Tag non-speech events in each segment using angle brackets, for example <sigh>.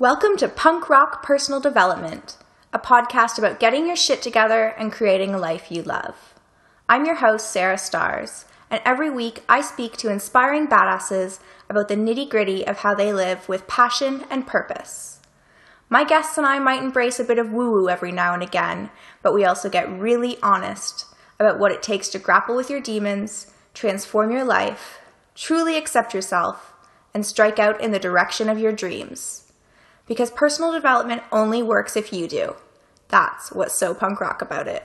Welcome to Punk Rock Personal Development, a podcast about getting your shit together and creating a life you love. I'm your host, Sarah Starrs, and every week I speak to inspiring badasses about the nitty gritty of how they live with passion and purpose. My guests and I might embrace a bit of woo woo every now and again, but we also get really honest about what it takes to grapple with your demons, transform your life, truly accept yourself, and strike out in the direction of your dreams because personal development only works if you do. That's what's so punk rock about it.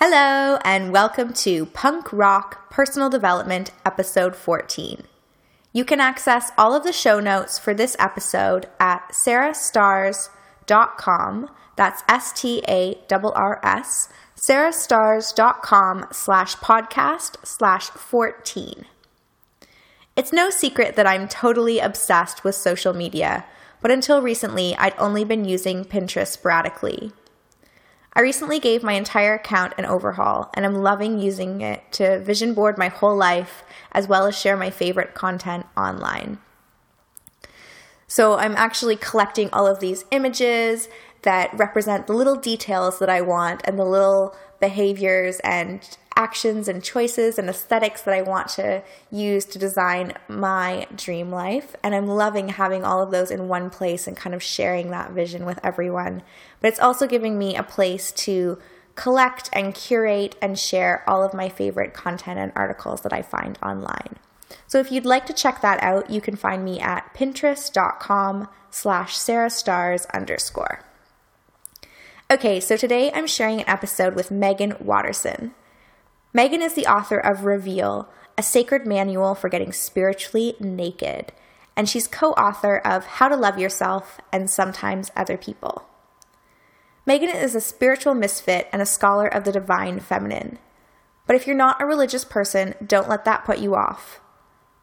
Hello, and welcome to Punk Rock Personal Development, episode 14. You can access all of the show notes for this episode at sarahstarrs.com. That's S T A R R S, sarahstarrs.com slash podcast slash 14. It's no secret that I'm totally obsessed with social media, but until recently, I'd only been using Pinterest sporadically. I recently gave my entire account an overhaul, and I'm loving using it to vision board my whole life as well as share my favorite content online. So I'm actually collecting all of these images that represent the little details that I want and the little behaviors and actions and choices and aesthetics that I want to use to design my dream life. And I'm loving having all of those in one place and kind of sharing that vision with everyone. But it's also giving me a place to collect and curate and share all of my favorite content and articles that I find online. So if you'd like to check that out, you can find me at pinterest.com slash sarahstarrs underscore. Okay, so today I'm sharing an episode with Meggan Watterson. Meggan is the author of Reveal, a sacred manual for getting spiritually naked, and she's co author of How to Love Yourself and Sometimes Other People. Meggan is a spiritual misfit and a scholar of the divine feminine. But if you're not a religious person, don't let that put you off.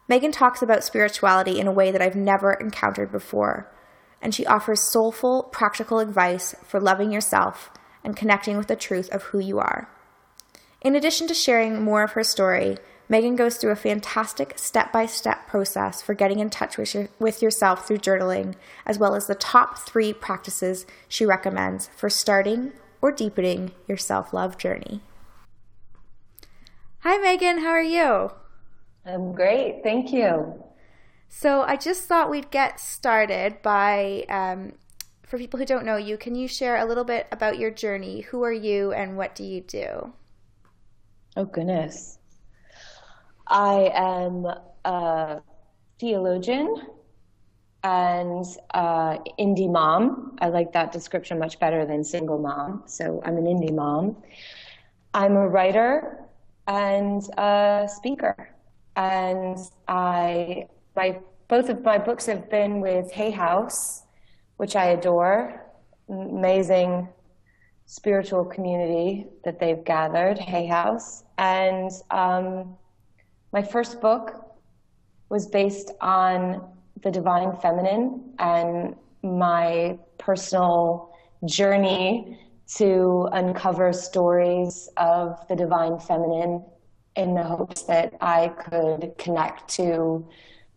Meggan talks about spirituality in a way that I've never encountered before, and she offers soulful, practical advice for loving yourself and connecting with the truth of who you are. In addition to sharing more of her story, Meggan goes through a fantastic step by step process for getting in touch with, your, with yourself through journaling, as well as the top three practices she recommends for starting or deepening your self love journey. Hi, Meggan. How are you? I'm great. Thank you. So, I just thought we'd get started by, um, for people who don't know you, can you share a little bit about your journey? Who are you and what do you do? Oh, goodness. I am a theologian and uh, indie mom. I like that description much better than single mom. So I'm an indie mom. I'm a writer and a speaker. And I, my, both of my books have been with Hay House, which I adore. Amazing spiritual community that they've gathered, Hay House. And um, my first book was based on the divine feminine and my personal journey to uncover stories of the divine feminine in the hopes that I could connect to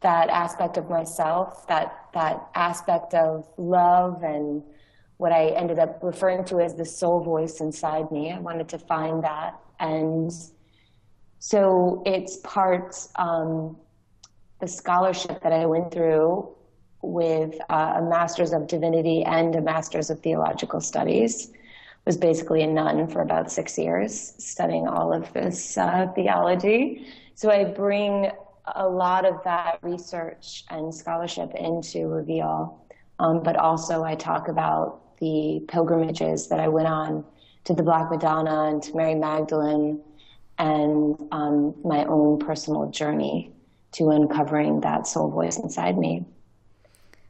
that aspect of myself, that that aspect of love and what I ended up referring to as the soul voice inside me. I wanted to find that. And so it's part um, the scholarship that I went through with uh, a master's of divinity and a master's of theological studies was basically a nun for about six years studying all of this uh, theology. So i bring a lot of that research and scholarship into reveal um, but also i talk about the pilgrimages that I went on to the Black Madonna and to Mary Magdalene and um, my own personal journey to uncovering that soul voice inside me.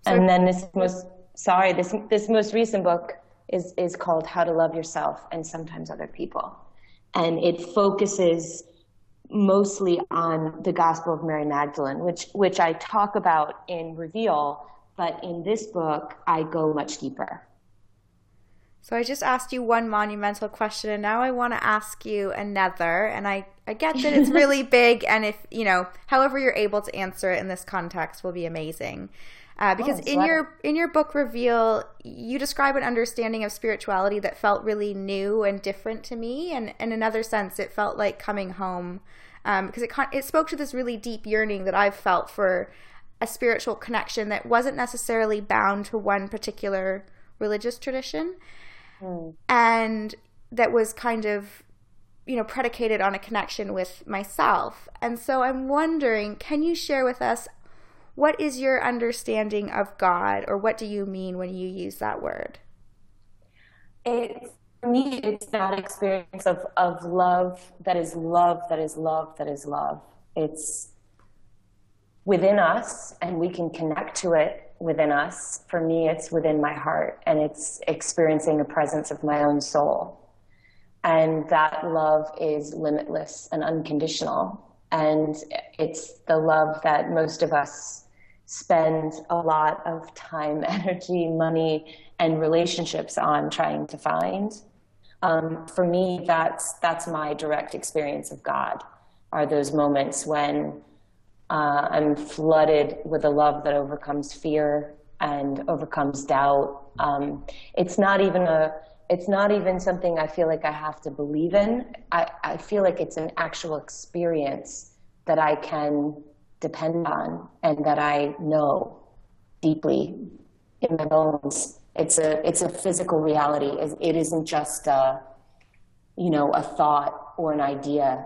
So, and then this most sorry this this most recent book is is called How to Love Yourself and Sometimes Other People, and it focuses mostly on the Gospel of Mary Magdalene, which which I talk about in Reveal, but in this book I go much deeper. So I just asked you one monumental question and now I want to ask you another and I I get that it's <laughs> really big and if, you know, however you're able to answer it in this context will be amazing. Uh, because oh, in your in your book reveal you describe an understanding of spirituality that felt really new and different to me and in another sense it felt like coming home um, because it it spoke to this really deep yearning that I've felt for a spiritual connection that wasn't necessarily bound to one particular religious tradition mm. and that was kind of you know predicated on a connection with myself and so i'm wondering can you share with us what is your understanding of God, or what do you mean when you use that word? It's for me, it's that experience of, of love that is love, that is love, that is love. It's within us, and we can connect to it within us. For me, it's within my heart, and it's experiencing the presence of my own soul. And that love is limitless and unconditional. And it's the love that most of us spend a lot of time, <laughs> energy, money, and relationships on trying to find. Um, for me, that's that's my direct experience of God. Are those moments when uh, I'm flooded with a love that overcomes fear and overcomes doubt. Um, it's not even a it's not even something I feel like I have to believe in. I, I feel like it's an actual experience that I can depend on and that I know deeply in my bones. It's a it's a physical reality. It isn't just a you know a thought or an idea.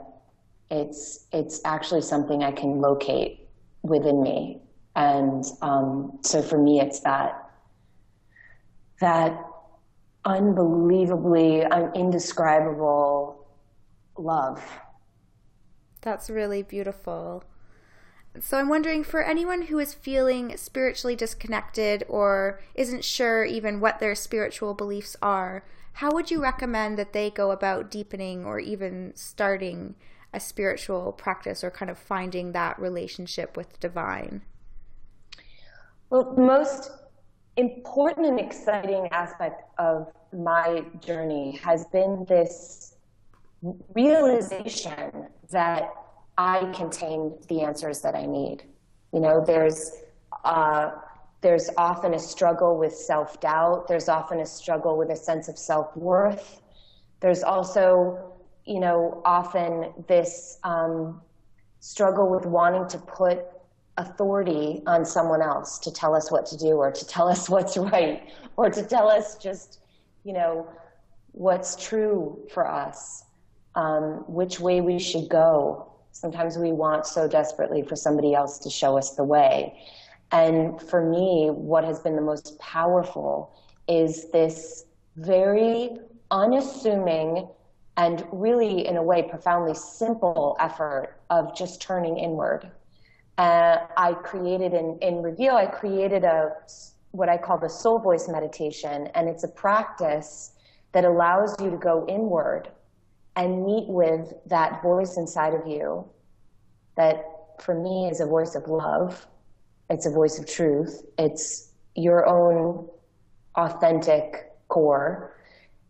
It's it's actually something I can locate within me, and um, so for me, it's that that unbelievably indescribable love. That's really beautiful. So I'm wondering for anyone who is feeling spiritually disconnected or isn't sure even what their spiritual beliefs are, how would you recommend that they go about deepening or even starting a spiritual practice or kind of finding that relationship with divine? Well, the most important and exciting aspect of my journey has been this realization that I contain the answers that I need. You know, there's uh, there's often a struggle with self doubt. There's often a struggle with a sense of self worth. There's also, you know, often this um, struggle with wanting to put authority on someone else to tell us what to do or to tell us <laughs> what's right or to tell us just, you know, what's true for us, um, which way we should go. Sometimes we want so desperately for somebody else to show us the way. And for me, what has been the most powerful is this very unassuming and really, in a way, profoundly simple effort of just turning inward. Uh, I created in, in Reveal, I created a what I call the soul voice meditation, and it's a practice that allows you to go inward and meet with that voice inside of you that for me is a voice of love. It's a voice of truth. It's your own authentic core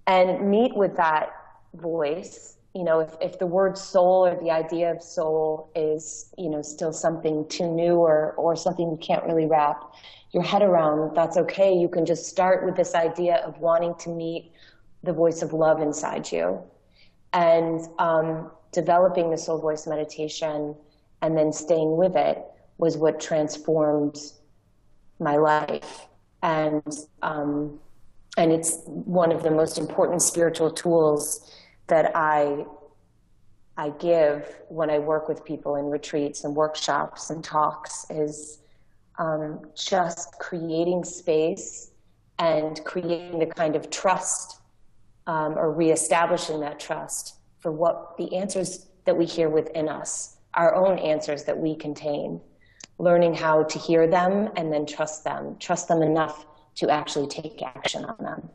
and meet with that voice. You know, if, if the word soul or the idea of soul is, you know, still something too new or, or something you can't really wrap your head around, that's okay. You can just start with this idea of wanting to meet the voice of love inside you and um, developing the soul voice meditation and then staying with it was what transformed my life. And, um, and it's one of the most important spiritual tools that I, I give when I work with people in retreats and workshops and talks is um, just creating space and creating the kind of trust um, or reestablishing that trust for what the answers that we hear within us, our own answers that we contain, learning how to hear them and then trust them, trust them enough to actually take action on them.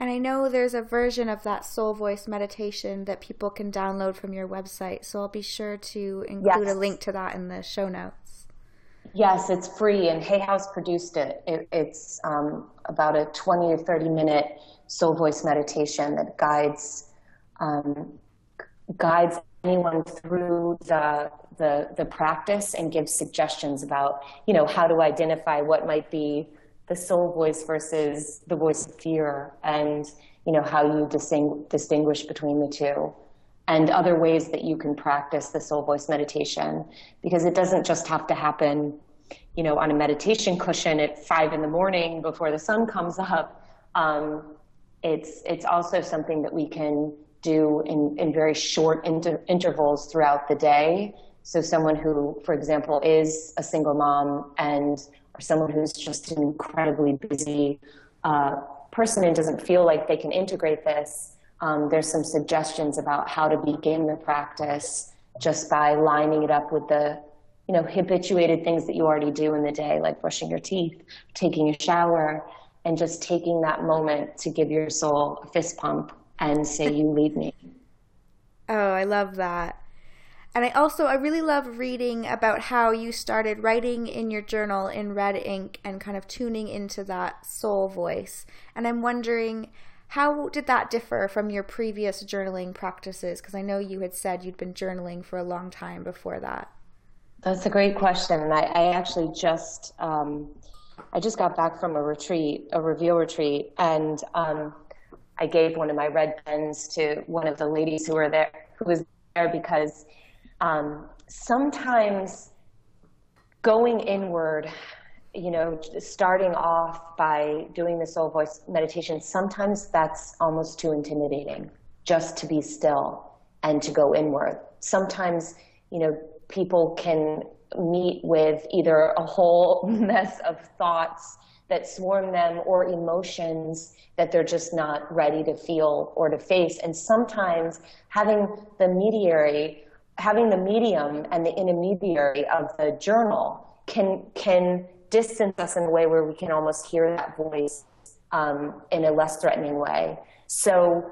And I know there's a version of that soul voice meditation that people can download from your website. So I'll be sure to include yes. a link to that in the show notes. Yes, it's free, and Hay House produced it. it it's um, about a 20 or 30 minute soul voice meditation that guides um, guides anyone through the, the the practice and gives suggestions about you know how to identify what might be the soul voice versus the voice of fear, and you know how you disting- distinguish between the two and other ways that you can practice the soul voice meditation. Because it doesn't just have to happen you know on a meditation cushion at five in the morning before the sun comes up. Um, it's it's also something that we can do in, in very short inter- intervals throughout the day. So someone who for example is a single mom and or someone who's just an incredibly busy uh, person and doesn't feel like they can integrate this um, there's some suggestions about how to begin the practice just by lining it up with the you know habituated things that you already do in the day like brushing your teeth taking a shower and just taking that moment to give your soul a fist pump and say you leave me. Oh i love that and I also I really love reading about how you started writing in your journal in red ink and kind of tuning into that soul voice. And I'm wondering how did that differ from your previous journaling practices? Because I know you had said you'd been journaling for a long time before that. That's a great question, and I, I actually just um, I just got back from a retreat, a reveal retreat, and um, I gave one of my red pens to one of the ladies who were there, who was there because um, sometimes going inward you know, starting off by doing the soul voice meditation, sometimes that's almost too intimidating just to be still and to go inward. Sometimes, you know, people can meet with either a whole <laughs> mess of thoughts that swarm them or emotions that they're just not ready to feel or to face. And sometimes having the mediary, having the medium and the intermediary of the journal can, can distance us in a way where we can almost hear that voice um, in a less threatening way. So,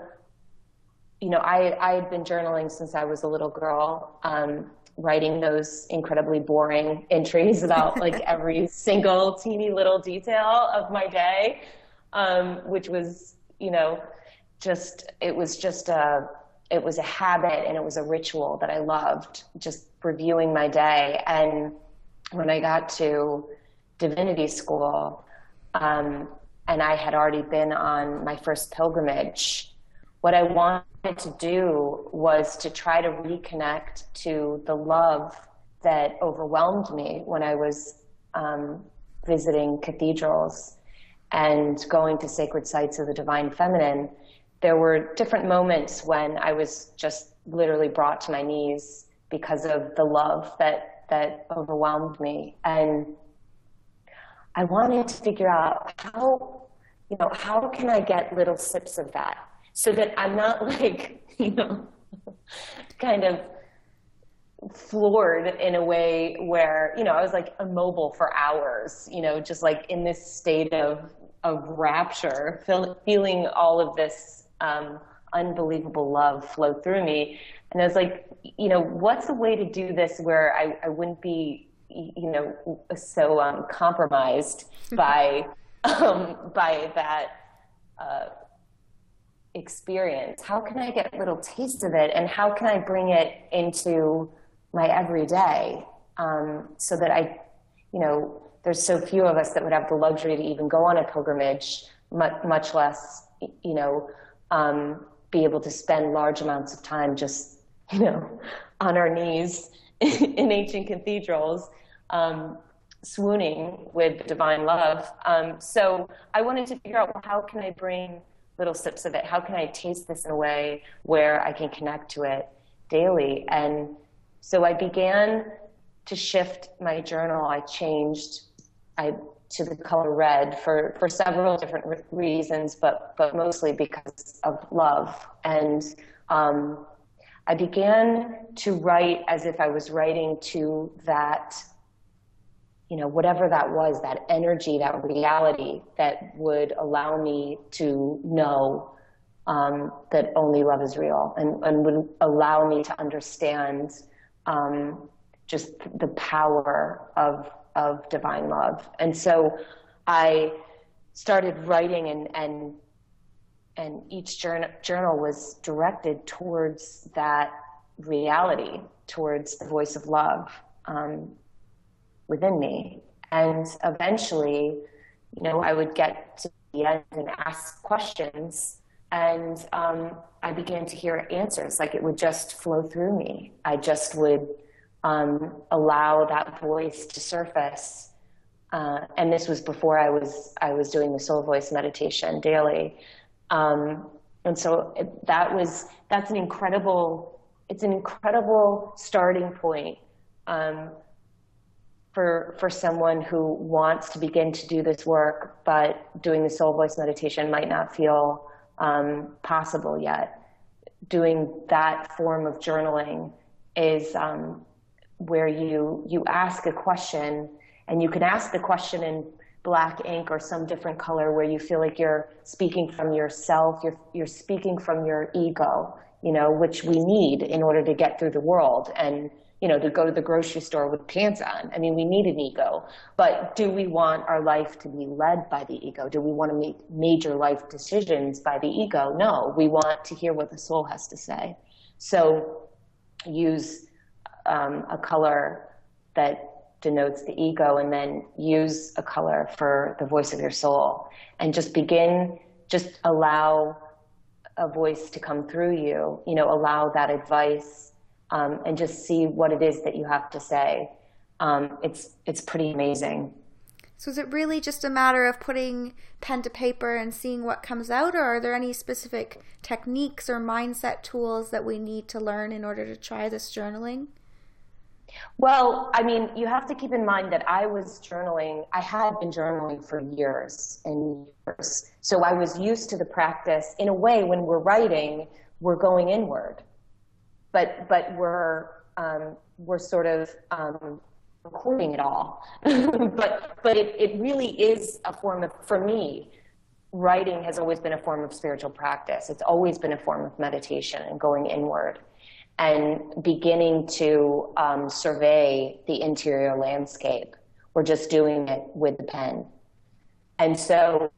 you know, I, I had been journaling since I was a little girl, um, writing those incredibly boring <laughs> entries about like every <laughs> single teeny little detail of my day, um, which was, you know, just, it was just a, it was a habit and it was a ritual that I loved, just reviewing my day. And when I got to divinity school, um, and I had already been on my first pilgrimage. What I wanted to do was to try to reconnect to the love that overwhelmed me when I was um, visiting cathedrals and going to sacred sites of the divine feminine. There were different moments when I was just literally brought to my knees because of the love that that overwhelmed me. And I wanted to figure out how, you know, how can I get little sips of that so that I'm not <laughs> like, you know, kind of floored in a way where, you know, I was like immobile for hours, you know, just like in this state of, of rapture, feel, feeling all of this um, unbelievable love flow through me. And I was like, you know, what's a way to do this where I, I wouldn't be you know, so um, compromised <laughs> by um, by that uh, experience. How can I get a little taste of it, and how can I bring it into my everyday um, so that I, you know, there's so few of us that would have the luxury to even go on a pilgrimage, much, much less, you know, um, be able to spend large amounts of time just, you know, <laughs> on our knees <laughs> in ancient cathedrals um, swooning with divine love. Um, so I wanted to figure out well, how can I bring little sips of it? How can I taste this in a way where I can connect to it daily? And so I began to shift my journal. I changed I, to the color red for, for several different re- reasons, but, but mostly because of love. And um, I began to write as if I was writing to that you know, whatever that was, that energy, that reality that would allow me to know um, that only love is real and, and would allow me to understand um, just the power of of divine love. And so I started writing and, and, and each journal, journal was directed towards that reality, towards the voice of love um, within me. And eventually, you know, I would get to the end and ask questions and um, I began to hear answers. Like it would just flow through me. I just would um, allow that voice to surface. Uh, and this was before I was I was doing the soul voice meditation daily, um, and so that was that's an incredible it's an incredible starting point um, for for someone who wants to begin to do this work, but doing the soul voice meditation might not feel um, possible yet. Doing that form of journaling is um, where you you ask a question, and you can ask the question in black ink or some different color where you feel like you're speaking from yourself, you're you're speaking from your ego, you know, which we need in order to get through the world and you know, to go to the grocery store with pants on. I mean, we need an ego, but do we want our life to be led by the ego? Do we want to make major life decisions by the ego? No, we want to hear what the soul has to say. So use um, a color that denotes the ego and then use a color for the voice of your soul and just begin, just allow a voice to come through you, you know, allow that advice um, and just see what it is that you have to say. Um, it's it's pretty amazing. So is it really just a matter of putting pen to paper and seeing what comes out, or are there any specific techniques or mindset tools that we need to learn in order to try this journaling? Well, I mean, you have to keep in mind that I was journaling, I had been journaling for years and years. So I was used to the practice. In a way, when we're writing, we're going inward but but we're um, we're sort of um, recording it all. <laughs> but but it, it really is a form of for me. Writing has always been a form of spiritual practice. It's always been a form of meditation and going inward and beginning to um, survey the interior landscape. We're just doing it with the pen. And so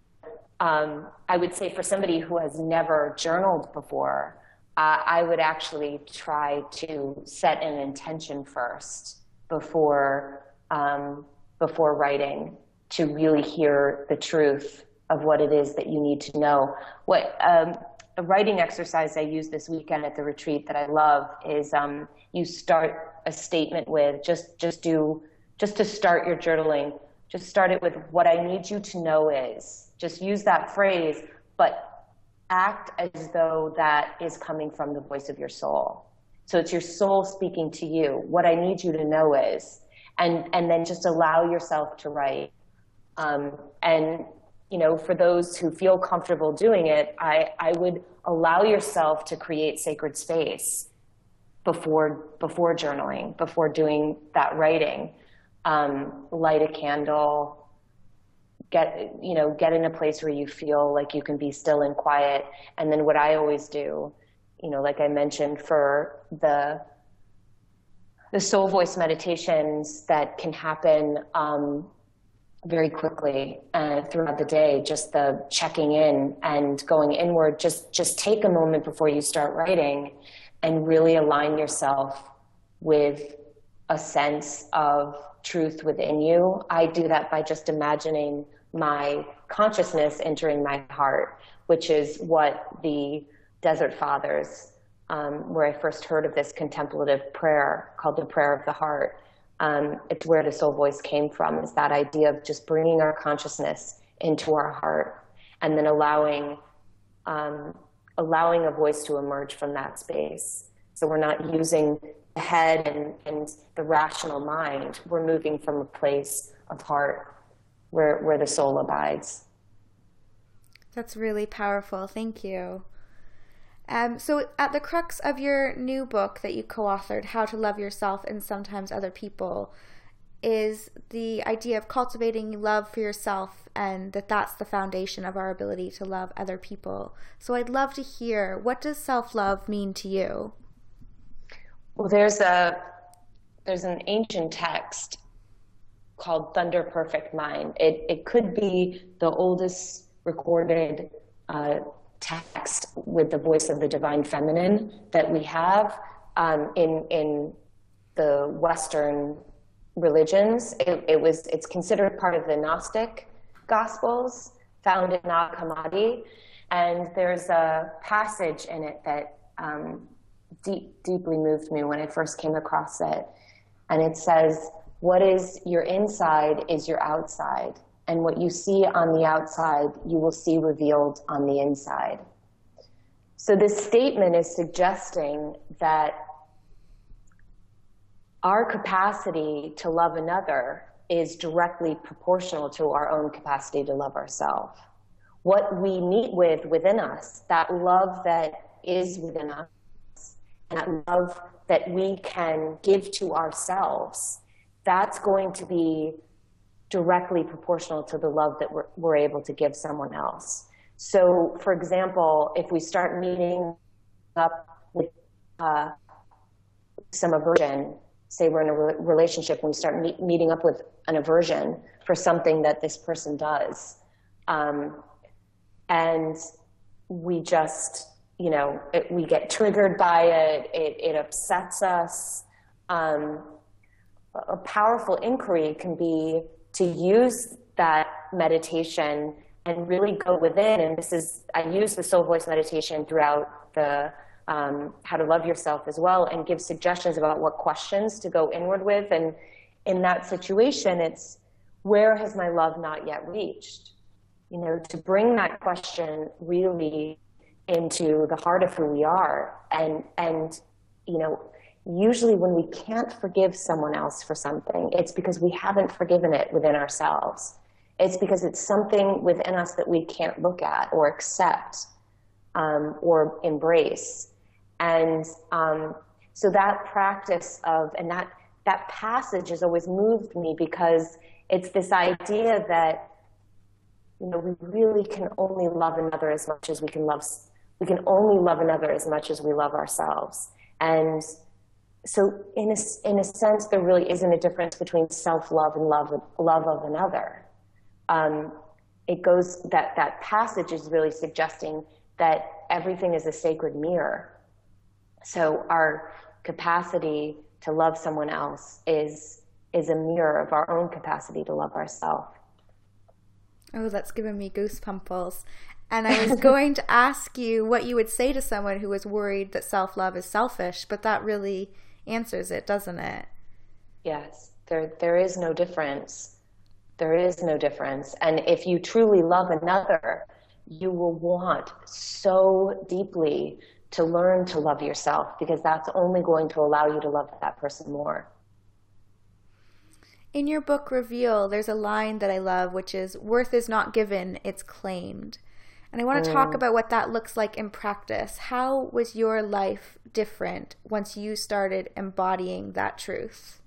um, I would say for somebody who has never journaled before, uh, I would actually try to set an intention first before um, before writing to really hear the truth of what it is that you need to know. What um, a writing exercise I use this weekend at the retreat that I love is um, you start a statement with just just do just to start your journaling. Just start it with what I need you to know is. Just use that phrase, but act as though that is coming from the voice of your soul. So it's your soul speaking to you. What I need you to know is, and, and then just allow yourself to write. Um, and, you know, for those who feel comfortable doing it, I, I would allow yourself to create sacred space before, before journaling, before doing that writing. Um, light a candle, get you know get in a place where you feel like you can be still and quiet and then what i always do you know like i mentioned for the the soul voice meditations that can happen um, very quickly uh, throughout the day just the checking in and going inward just just take a moment before you start writing and really align yourself with a sense of truth within you i do that by just imagining my consciousness entering my heart, which is what the Desert Fathers, um, where I first heard of this contemplative prayer called the Prayer of the Heart. Um, it's where the soul voice came from, is that idea of just bringing our consciousness into our heart and then allowing, um, allowing a voice to emerge from that space. So we're not using the head and, and the rational mind. We're moving from a place of heart where, where the soul abides. That's really powerful. Thank you. Um, so, at the crux of your new book that you co authored, How to Love Yourself and Sometimes Other People, is the idea of cultivating love for yourself and that that's the foundation of our ability to love other people. So, I'd love to hear what does self love mean to you? Well, there's a there's an ancient text called Thunder Perfect Mind. It, it could be the oldest recorded uh, text with the voice of the divine feminine that we have um, in, in the Western religions. It, it, was, it's considered part of the Gnostic Gospels found in Nag Hammadi. And there's a passage in it that um, deep, deeply moved me when I first came across it. And it says, what is your inside is your outside. And what you see on the outside, you will see revealed on the inside. So this statement is suggesting that our capacity to love another is directly proportional to our own capacity to love ourselves. What we meet with within us, that love that is within us, and that love that we can give to ourselves, that's going to be directly proportional to the love that we're, we're able to give someone else. So, for example, if we start meeting up with uh, some aversion, say we're in a re- relationship, and we start meet, meeting up with an aversion for something that this person does, um, and we just, you know, it, we get triggered by it, it, it upsets us. Um, a powerful inquiry can be to use that meditation and really go within. And this is, I use the soul voice meditation throughout the um, how to love yourself as well and give suggestions about what questions to go inward with. And in that situation, it's where has my love not yet reached? You know, to bring that question really into the heart of who we are and, and, you know, usually when we can't forgive someone else for something, it's because we haven't forgiven it within ourselves. It's because it's something within us that we can't look at or accept um, or embrace. And um, so that practice of, and that, that passage has always moved me because it's this idea that, you know, we really can only love another as much as we can love, we can only love another as much as we love ourselves. And so in a, in a sense, there really isn't a difference between self-love and love, love of another. Um, it goes, that, that passage is really suggesting that everything is a sacred mirror. So our capacity to love someone else is, is a mirror of our own capacity to love ourselves. Oh, that's given me goosebumps. And I was <laughs> going to ask you what you would say to someone who was worried that self love is selfish, but that really answers it, doesn't it? Yes, there there is no difference. There is no difference. And if you truly love another, you will want so deeply to learn to love yourself because that's only going to allow you to love that person more. In your book Reveal, there's a line that I love, which is worth is not given, it's claimed. And I want to talk about what that looks like in practice. How was your life different once you started embodying that truth?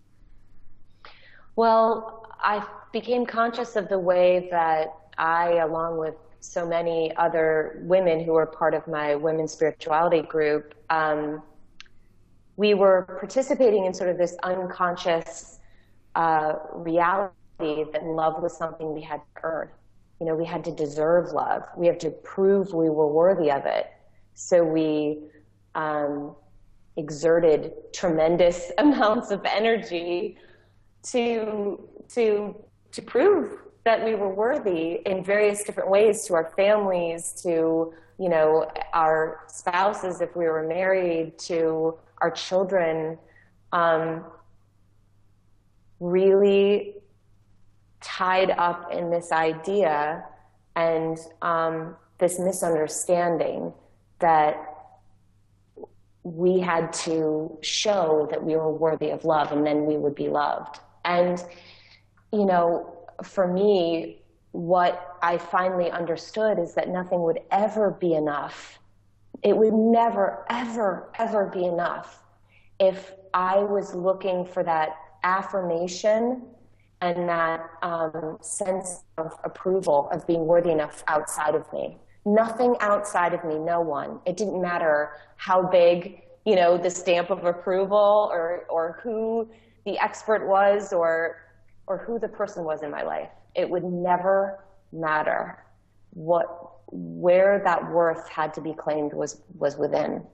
Well, I became conscious of the way that I, along with so many other women who were part of my women's spirituality group, um, we were participating in sort of this unconscious uh, reality that love was something we had to earn you know, we had to deserve love. We have to prove we were worthy of it. So we um, exerted tremendous <laughs> amounts of energy to to to prove that we were worthy in various different ways to our families, to you know our spouses if we were married, to our children. Um, really tied up in this idea and um, this misunderstanding that we had to show that we were worthy of love and then we would be loved. And, you know, for me, what I finally understood is that nothing would ever be enough. It would never, ever, ever be enough if I was looking for that affirmation and that um, sense of approval of being worthy enough outside of me. Nothing outside of me, no one. It didn't matter how big, you know, the stamp of approval or, or who the expert was or or who the person was in my life. It would never matter what where that worth had to be claimed was was within,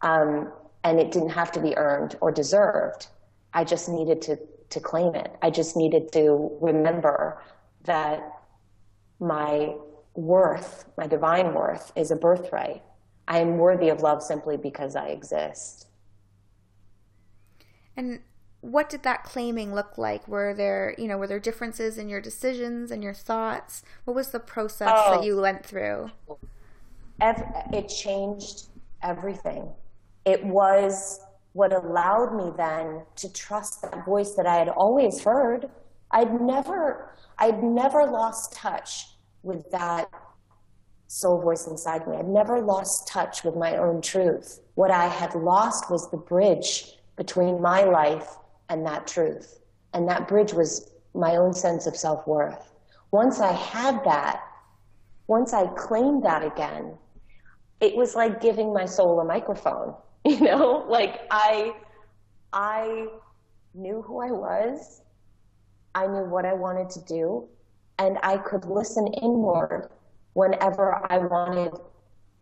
um, and it didn't have to be earned or deserved. I just needed to to claim it. I just needed to remember that my worth, my divine worth, is a birthright. I am worthy of love simply because I exist. And what did that claiming look like? Were there, you know, were there differences in your decisions and your thoughts? What was the process oh, that you went through? It changed everything. It was what allowed me then to trust that voice that I had always heard. I'd never, I'd never lost touch with that soul voice inside me. I'd never lost touch with my own truth. What I had lost was the bridge between my life and that truth. And that bridge was my own sense of self worth. Once I had that, once I claimed that again, it was like giving my soul a microphone. <laughs> You know, like I, I knew who I was. I knew what I wanted to do and I could listen inward whenever I wanted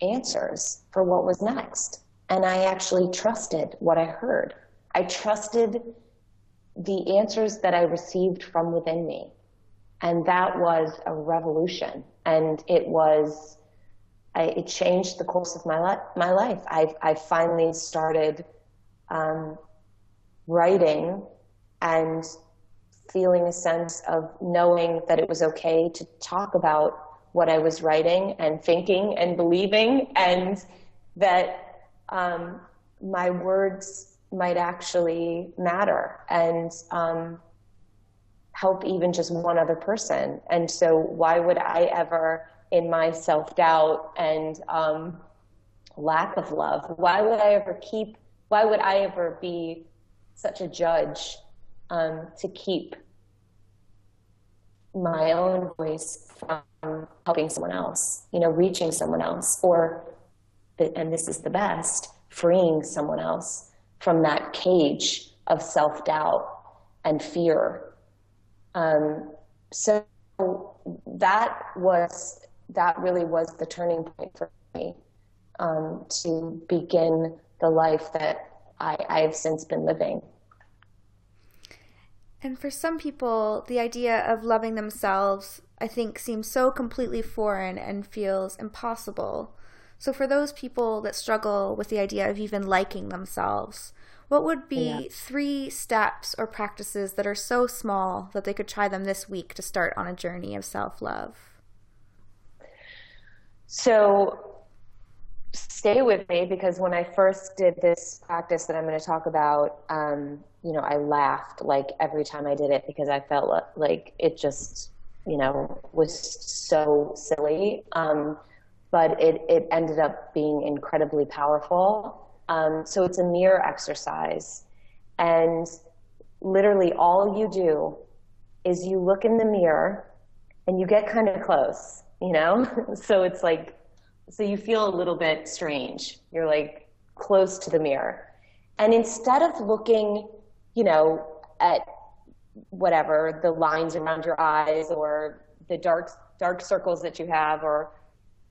answers for what was next. And I actually trusted what I heard. I trusted the answers that I received from within me. And that was a revolution. And it was, I, it changed the course of my, li- my life. I, I finally started um, writing and feeling a sense of knowing that it was okay to talk about what I was writing and thinking and believing, and that um, my words might actually matter and um, help even just one other person. And so, why would I ever, in my self doubt and um, lack of love, why would I ever keep? Why would I ever be such a judge um, to keep my own voice from helping someone else, you know, reaching someone else, or, and this is the best, freeing someone else from that cage of self doubt and fear. Um, so that was, that really was the turning point for me um, to begin the life that I, I've since been living. And for some people, the idea of loving themselves, I think, seems so completely foreign and feels impossible. So, for those people that struggle with the idea of even liking themselves, what would be yeah. three steps or practices that are so small that they could try them this week to start on a journey of self love? So, stay with me because when I first did this practice that I'm going to talk about, um, you know, I laughed like every time I did it because I felt like it just, you know, was so silly. Um, but it, it ended up being incredibly powerful. Um, so it's a mirror exercise. And literally all you do is you look in the mirror and you get kind of close, you know? <laughs> so it's like so you feel a little bit strange. You're like close to the mirror. And instead of looking, you know, at whatever, the lines around your eyes or the dark, dark circles that you have, or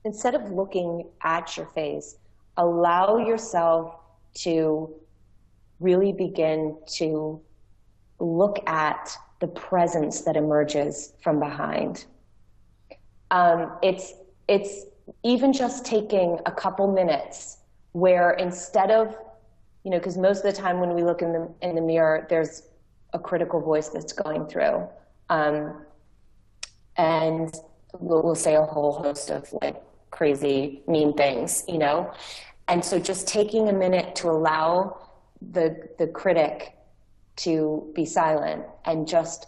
instead of looking at your face, allow yourself to really begin to look at the presence that emerges from behind. Um, it's, it's even just taking a couple minutes where instead of, you know, because most of the time when we look in the, in the mirror, there's a critical voice that's going through. Um, and we'll, we'll say a whole host of like crazy, mean things, you know? And so just taking a minute to allow the, the critic to be silent and just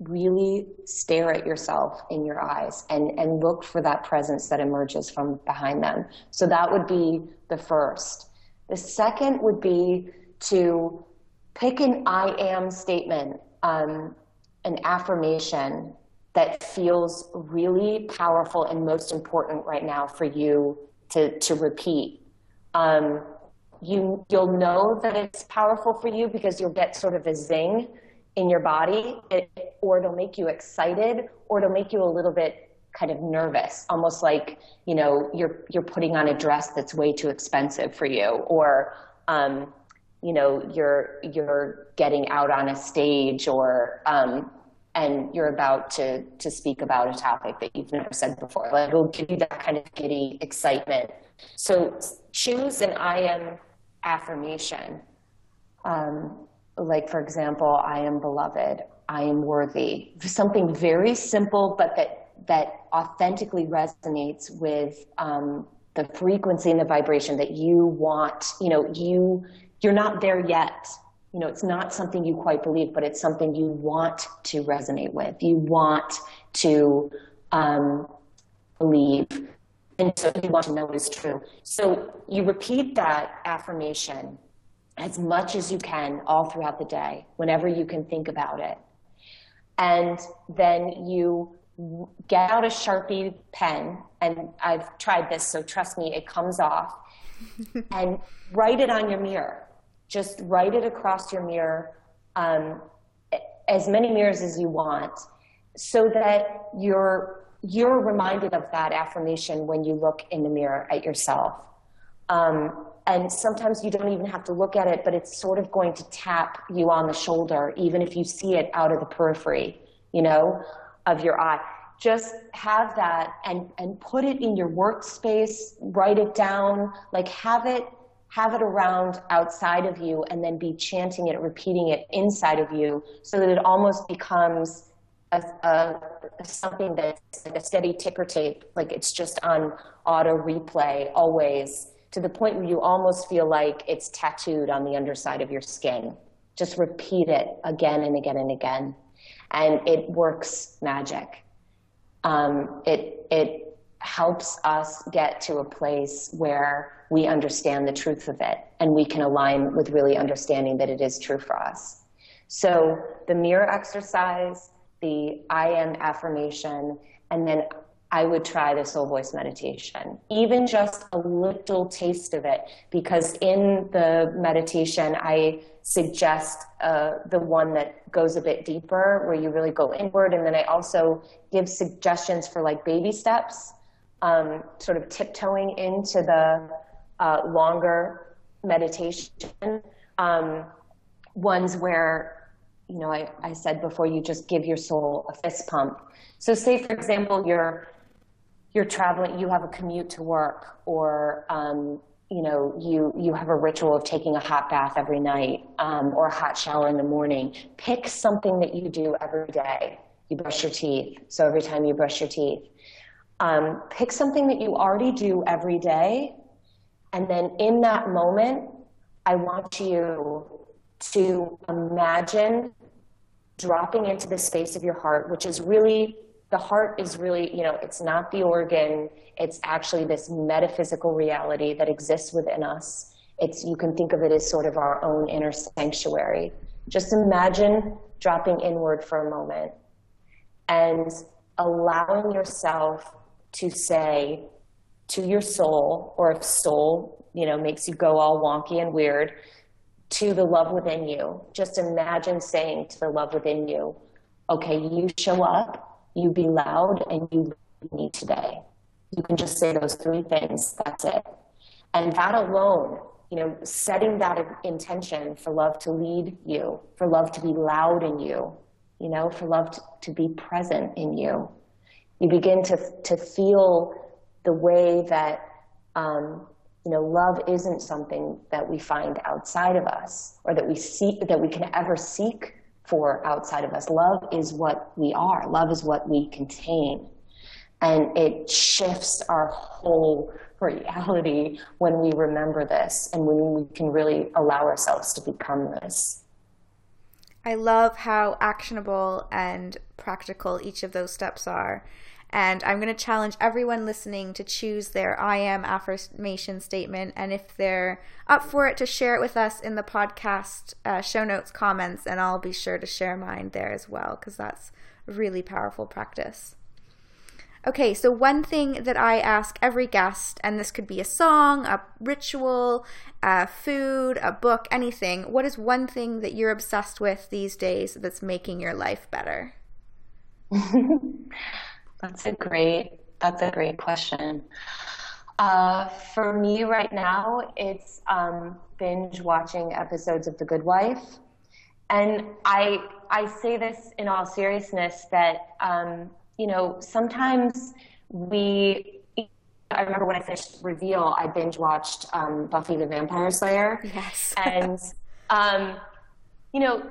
really stare at yourself in your eyes and, and look for that presence that emerges from behind them. So that would be the first. The second would be to pick an I am statement, um, an affirmation that feels really powerful and most important right now for you to, to repeat. Um, you, you'll know that it's powerful for you because you'll get sort of a zing in your body, it, or it'll make you excited, or it'll make you a little bit kind of nervous, almost like you know you're you're putting on a dress that's way too expensive for you, or um, you know you're you're getting out on a stage, or um, and you're about to to speak about a topic that you've never said before. Like it'll give you that kind of giddy excitement. So choose an I am affirmation. Um, like for example, I am beloved, I am worthy. Something very simple, but that that authentically resonates with um, the frequency and the vibration that you want. You know, you you're not there yet. You know, it's not something you quite believe, but it's something you want to resonate with. You want to um, believe, and so you want to know is true. So you repeat that affirmation as much as you can all throughout the day, whenever you can think about it. And then you get out a Sharpie pen, and I've tried this, so trust me, it comes off, <laughs> and write it on your mirror. Just write it across your mirror, um, as many mirrors as you want, so that you're you're reminded of that affirmation when you look in the mirror at yourself. Um, and sometimes you don't even have to look at it, but it's sort of going to tap you on the shoulder, even if you see it out of the periphery, you know, of your eye. Just have that and, and put it in your workspace, write it down, like have it have it around outside of you and then be chanting it, repeating it inside of you so that it almost becomes a, a, something that's like a steady ticker tape, like it's just on auto replay always to the point where you almost feel like it's tattooed on the underside of your skin. Just repeat it again and again and again. And it works magic. Um, it, it helps us get to a place where we understand the truth of it and we can align with really understanding that it is true for us. So the mirror exercise, the I am affirmation, and then I would try the soul voice meditation, even just a little taste of it, because in the meditation, I suggest uh, the one that goes a bit deeper, where you really go inward. And then I also give suggestions for like baby steps, um, sort of tiptoeing into the uh, longer meditation. Um, ones where, you know, I, I said before, you just give your soul a fist pump. So, say, for example, you're you're traveling, you have a commute to work, or um, you know, you you have a ritual of taking a hot bath every night um, or a hot shower in the morning. Pick something that you do every day. You brush your teeth, so every time you brush your teeth, um, pick something that you already do every day, and then in that moment, I want you to imagine dropping into the space of your heart, which is really the heart is really, you know, it's not the organ. It's actually this metaphysical reality that exists within us. It's, you can think of it as sort of our own inner sanctuary. Just imagine dropping inward for a moment and allowing yourself to say to your soul, or if soul, you know, makes you go all wonky and weird, to the love within you. Just imagine saying to the love within you, okay, you show up you be loud and you me today. You can just say those three things. That's it. And that alone, you know, setting that intention for love to lead you, for love to be loud in you, you know, for love to, to be present in you. You begin to, to feel the way that, um, you know, love isn't something that we find outside of us or that we seek, that we can ever seek for outside of us. Love is what we are. Love is what we contain. And it shifts our whole reality when we remember this and when we can really allow ourselves to become this. I love how actionable and practical each of those steps are. And I'm going to challenge everyone listening to choose their I am affirmation statement. And if they're up for it, to share it with us in the podcast uh, show notes comments. And I'll be sure to share mine there as well, because that's really powerful practice. Okay, so one thing that I ask every guest, and this could be a song, a ritual, a food, a book, anything. What is one thing that you're obsessed with these days that's making your life better? <laughs> that's a great that's a great question. Uh, for me right now, it's um, binge watching episodes of The Good Wife, and I I say this in all seriousness that um, you know sometimes we. I remember when I finished Reveal, I binge watched um, Buffy the Vampire Slayer. Yes, <laughs> and um, you know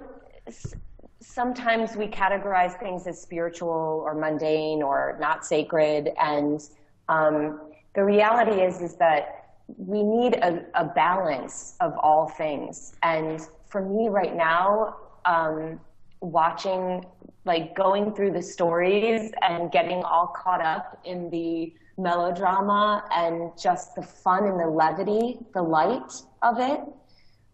sometimes we categorize things as spiritual or mundane or not sacred, and um, the reality is is that we need a, a, balance of all things. And for me right now, um, watching, like going through the stories and getting all caught up in the melodrama and just the fun and the levity, the light of it,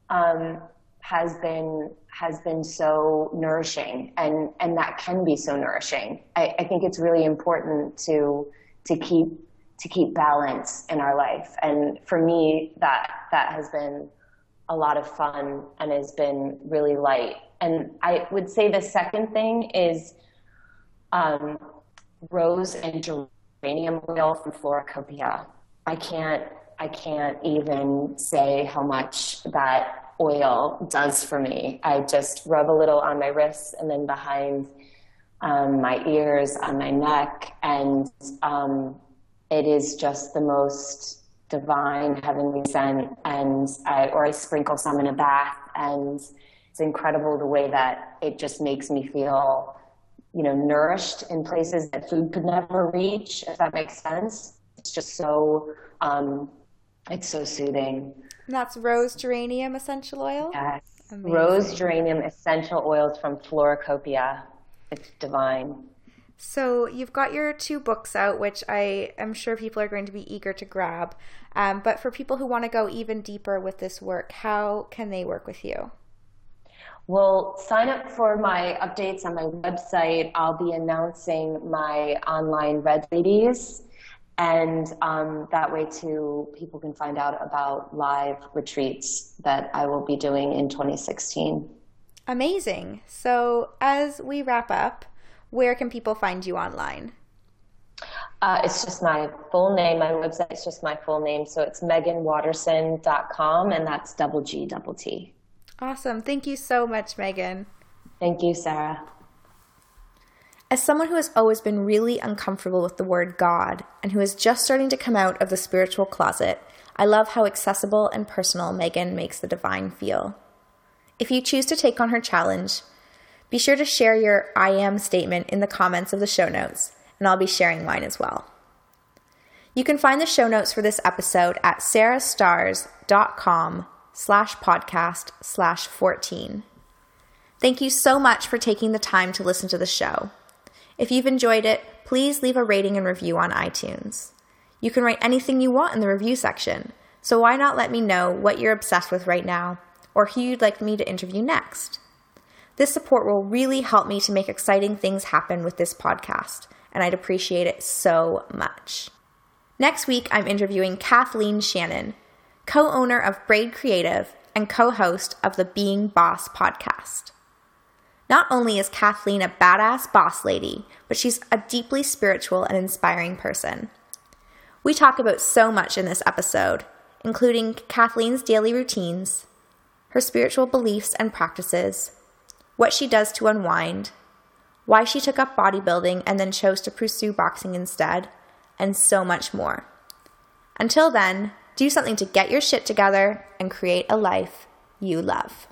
um, has been has been so nourishing and and that can be so nourishing. I, I, think it's really important to to keep to keep balance in our life. And for me that that has been a lot of fun and has been really light. And i would say the second thing is um, rose and geranium oil from Floracopeia. i can't i can't even say how much that oil does for me. I just rub a little on my wrists and then behind um, my ears, on my neck, and um, it is just the most divine heavenly scent. And I, or I sprinkle some in a bath, and it's incredible the way that it just makes me feel, you know, nourished in places that food could never reach. If that makes sense, it's just so. Um, it's so soothing. And that's rose geranium essential oil? Yes. Amazing. Rose geranium essential oils from Floracopeia. It's divine. So you've got your two books out, which I am sure people are going to be eager to grab. Um, but for people who want to go even deeper with this work, how can they work with you? Well, sign up for my updates on my website. I'll be announcing my online Red Ladies and um, that way too people can find out about live retreats that i will be doing in 2016 amazing. So as we wrap up where can people find you online? Uh, it's just my full name. My website is just my full name. So it's megganwatterson.com and that's double g double t. Awesome. Thank you so much Meggan. Thank you sarah as someone who has always been really uncomfortable with the word God and who is just starting to come out of the spiritual closet, I love how accessible and personal Meggan makes the divine feel. If you choose to take on her challenge, be sure to share your I am statement in the comments of the show notes, and I'll be sharing mine as well. You can find the show notes for this episode at sarahstarrs.com slash podcast slash 14. Thank you so much for taking the time to listen to the show. If you've enjoyed it, please leave a rating and review on iTunes. You can write anything you want in the review section, so why not let me know what you're obsessed with right now or who you'd like me to interview next? This support will really help me to make exciting things happen with this podcast, and I'd appreciate it so much. Next week, I'm interviewing Kathleen Shannon, co owner of Braid Creative and co host of the Being Boss podcast. Not only is Kathleen a badass boss lady, but she's a deeply spiritual and inspiring person. We talk about so much in this episode, including Kathleen's daily routines, her spiritual beliefs and practices, what she does to unwind, why she took up bodybuilding and then chose to pursue boxing instead, and so much more. Until then, do something to get your shit together and create a life you love.